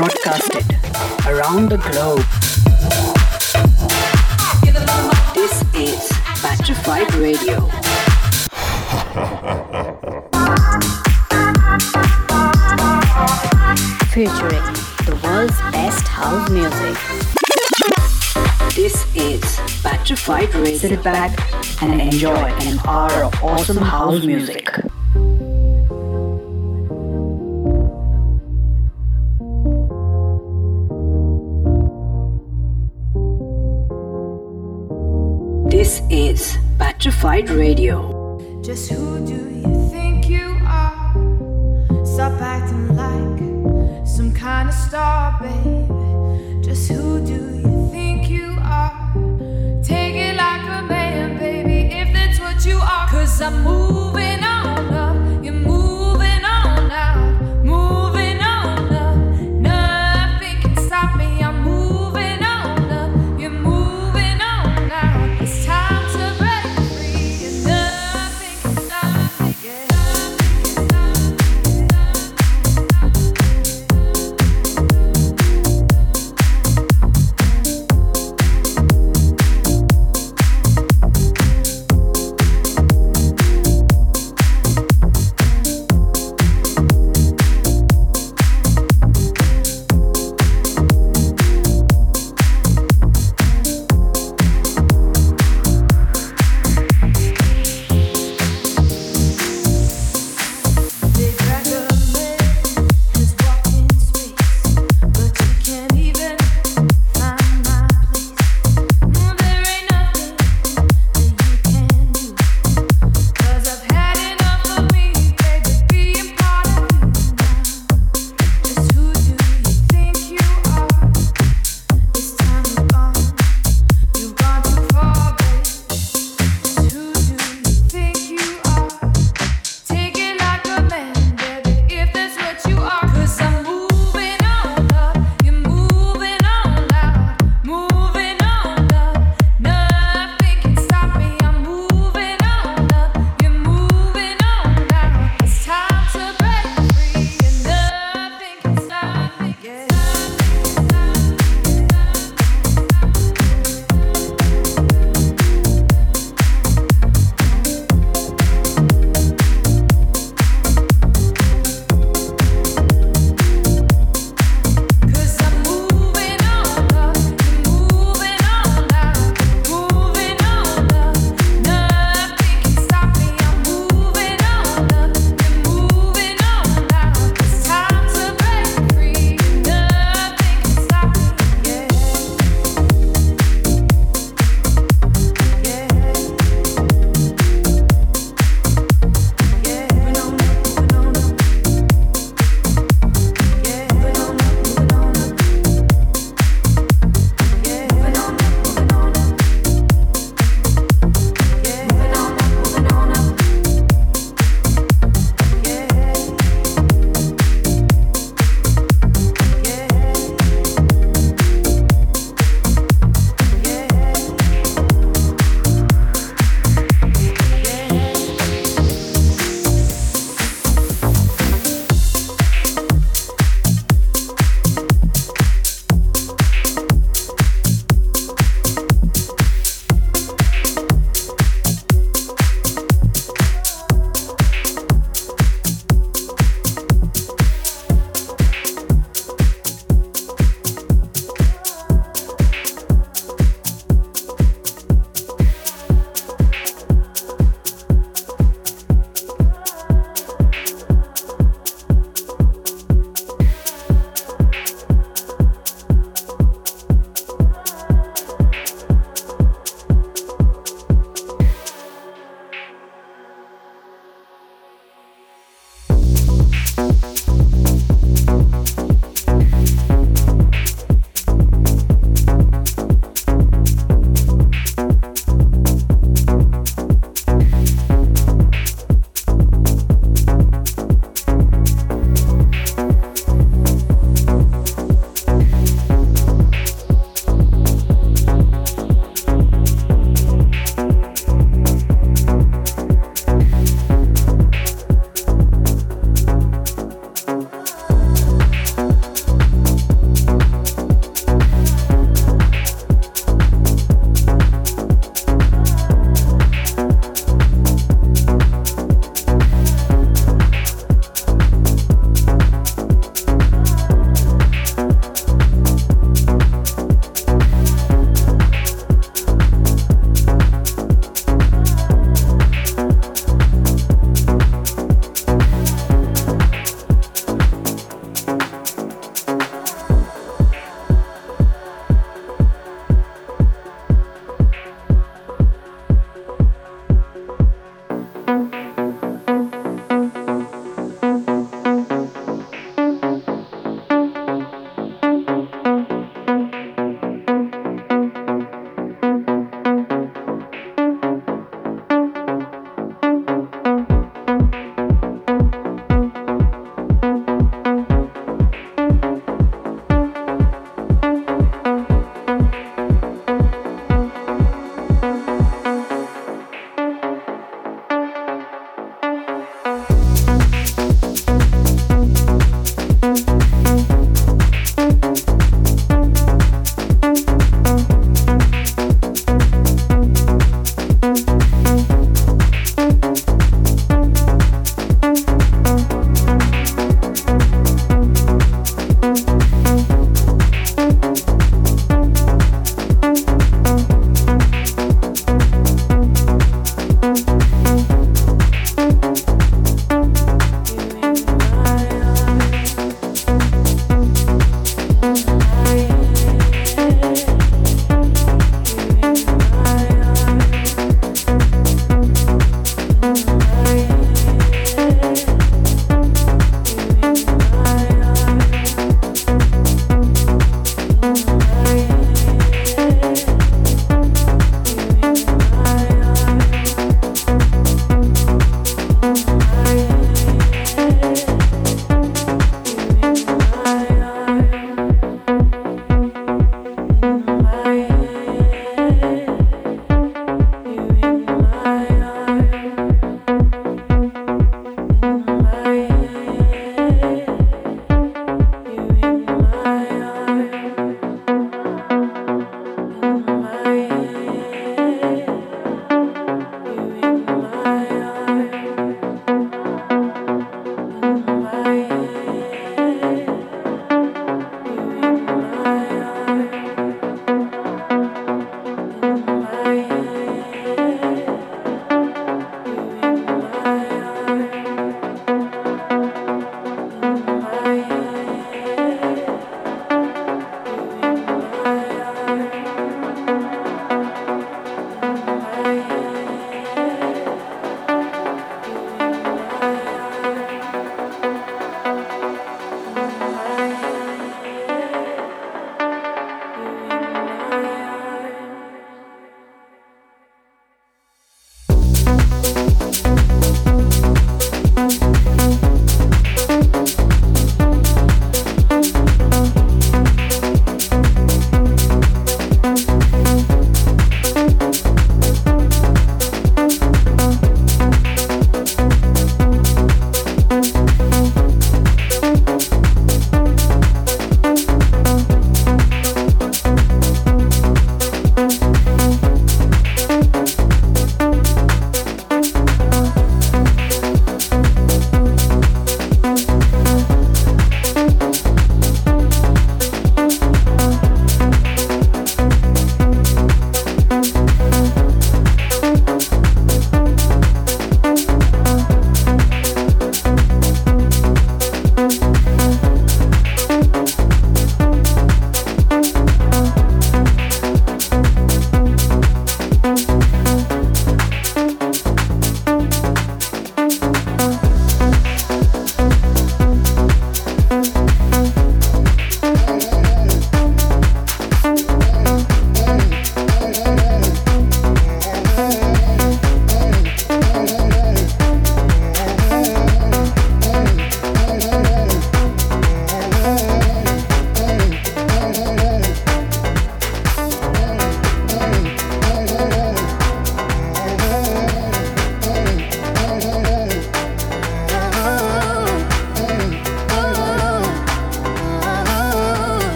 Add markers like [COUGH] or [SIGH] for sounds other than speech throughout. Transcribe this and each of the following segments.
broadcasted around the globe. This is Patrified Radio. featuring the world's best house music. This is Patrified Radio. Sit back and enjoy an hour of awesome house music. Pride Radio. Just who do you think you are? Stop acting like some kind of star, baby. Just who do you think you are? Take it like a man, baby, if that's what you are. Cause I'm moving.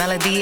Melody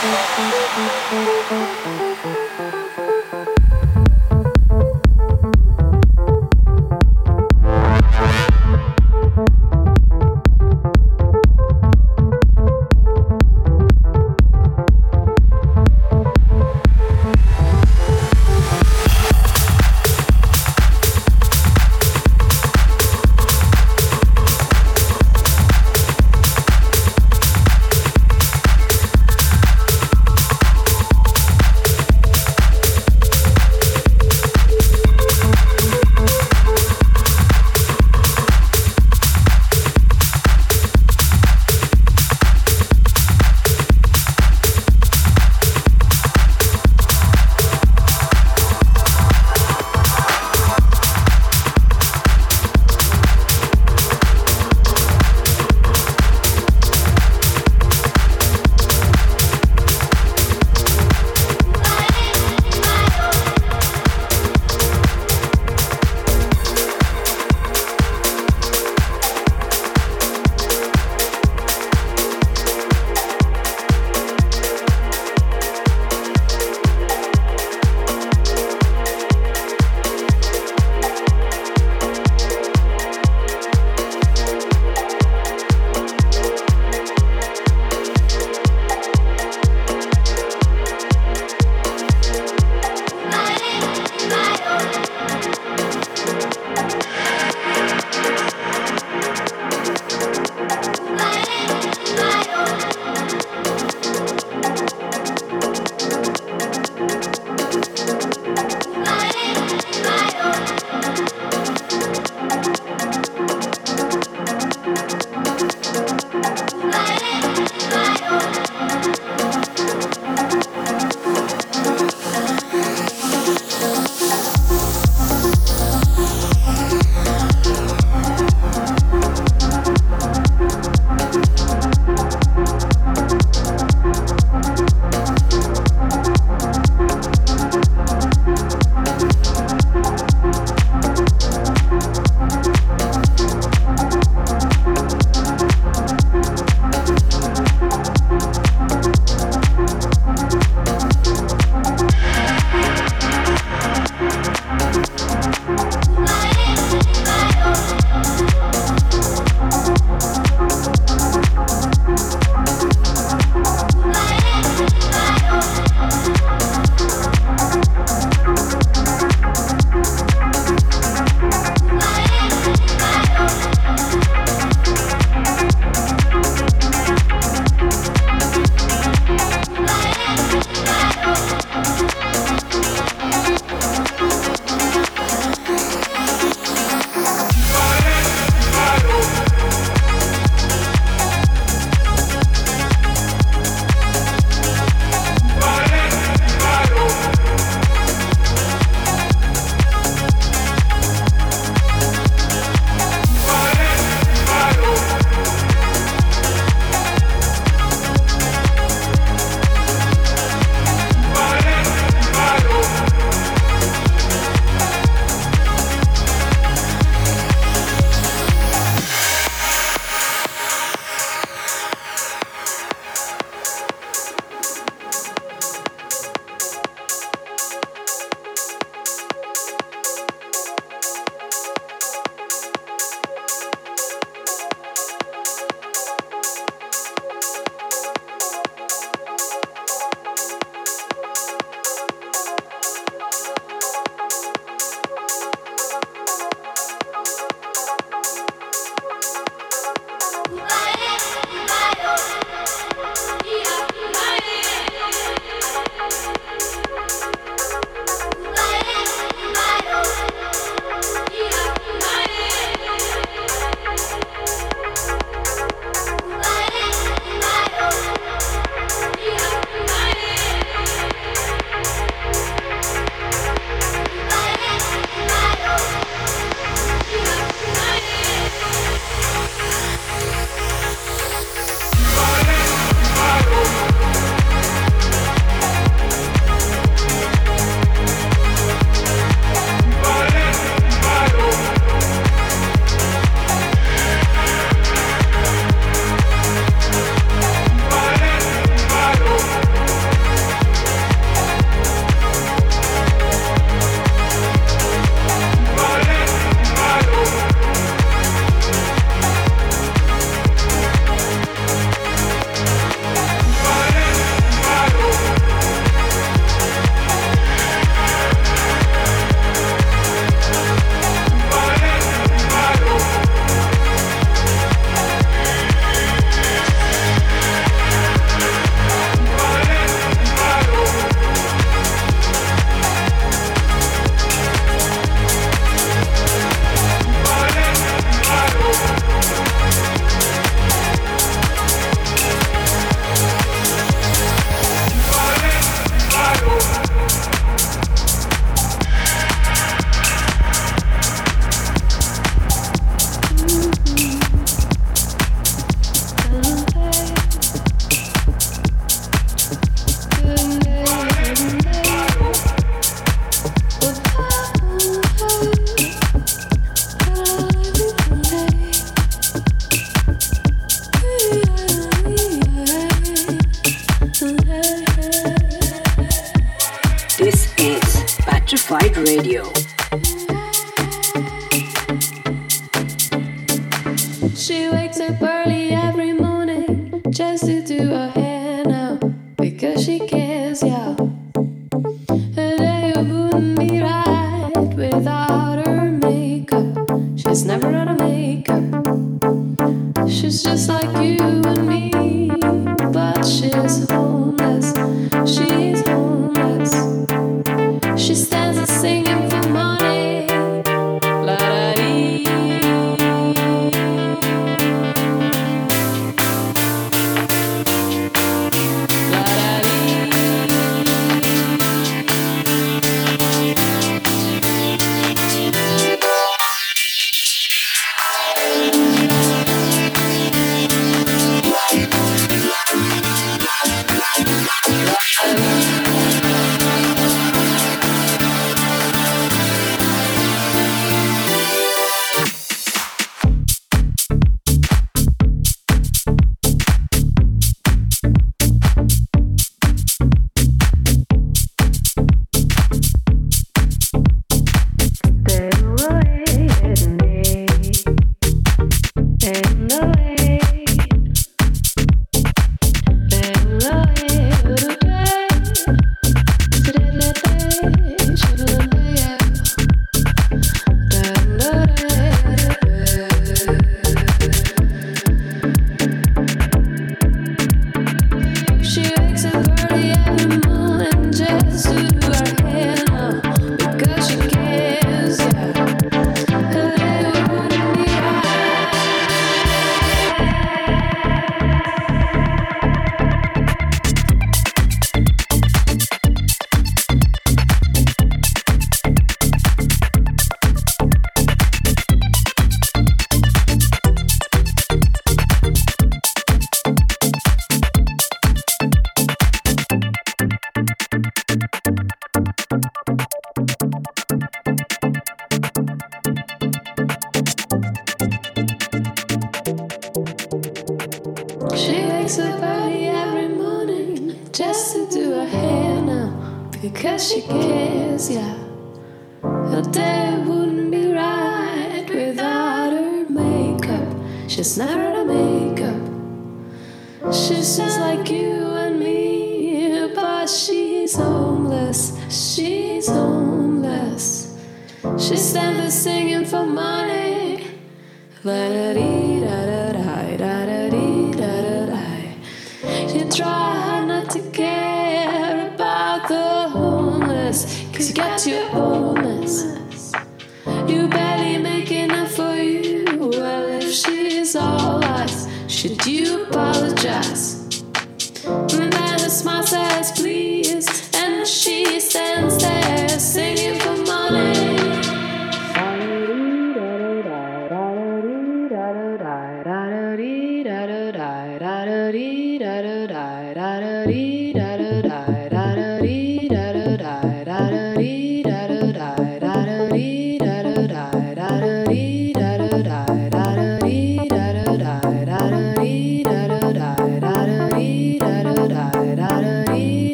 Thank you.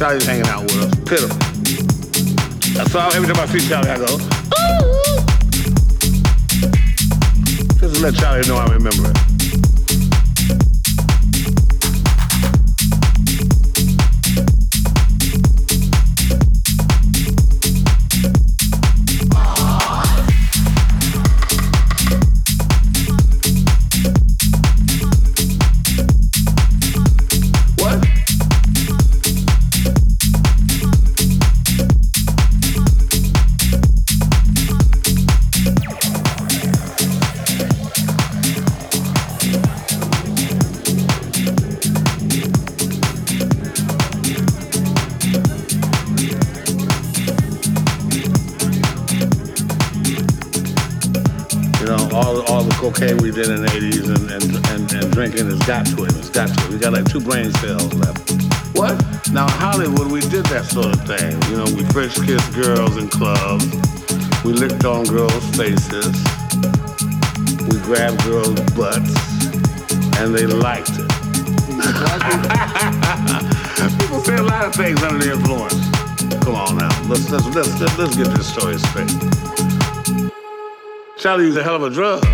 Charlie's hanging out with us, pit him. That's all. Every time I see Charlie, I go, Ooh. Just to let Charlie know I remember it. Brain cells left. What? Now, Hollywood, we did that sort of thing. You know, we French kissed girls in clubs. We licked on girls' faces. We grabbed girls' butts. And they liked it. [LAUGHS] People say a lot of things under the influence. Come on now. Let's, let's, let's, let's, let's get this story straight. Charlie used a hell of a drug.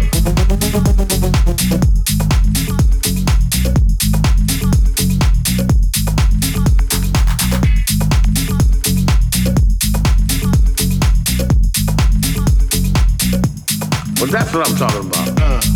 That's what I'm talking about. Uh.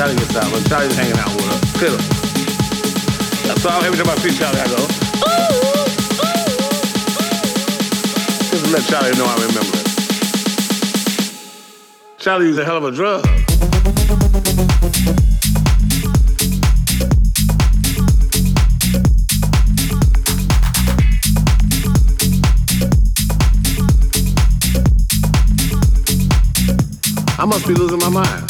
Charlie gets out. When Charlie's hanging out with us, pit him. That's all. Every time I see Charlie, I go, Just let Charlie know I remember it. Charlie used a hell of a drug. I must be losing my mind.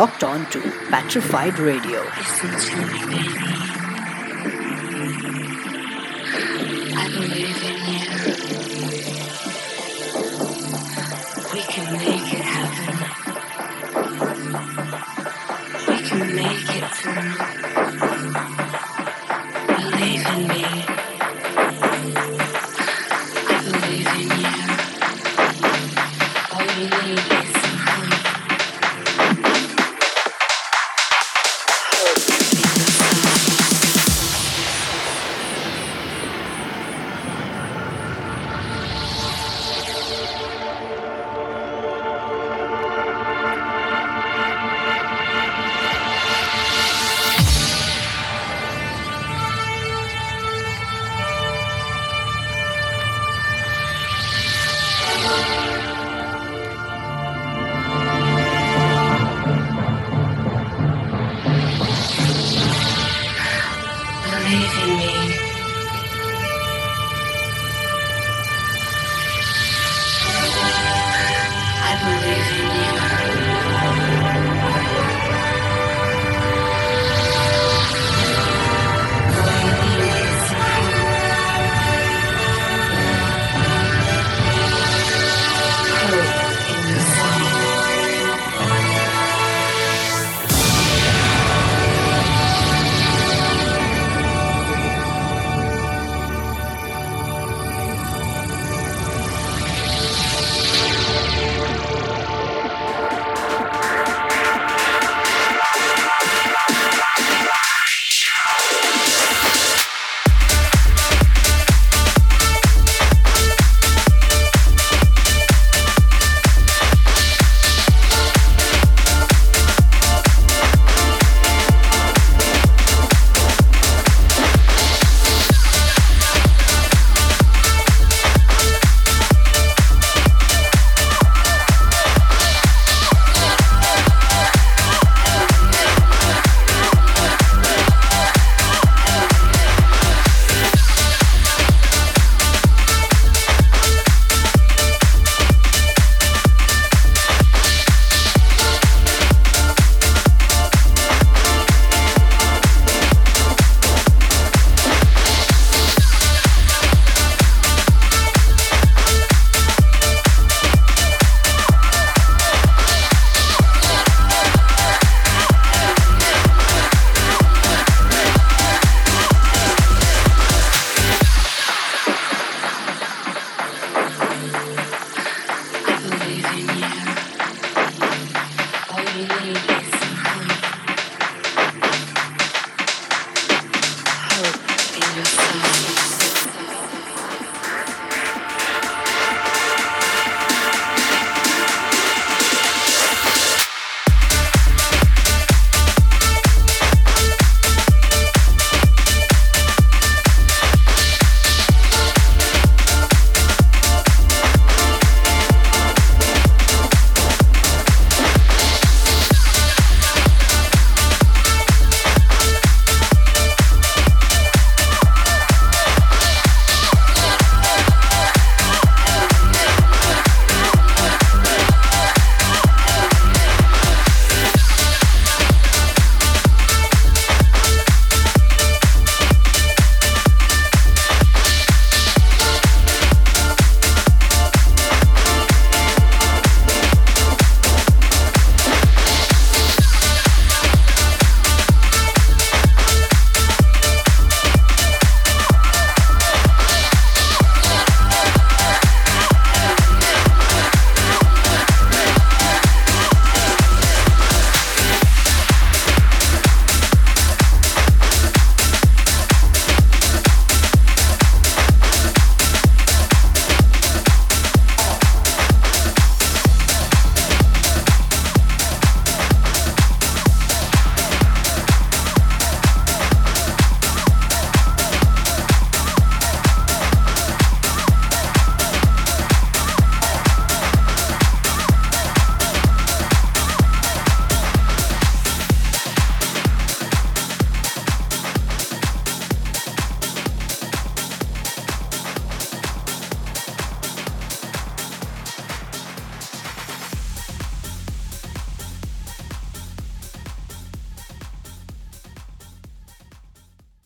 Locked on to Patrified Radio. I believe in you.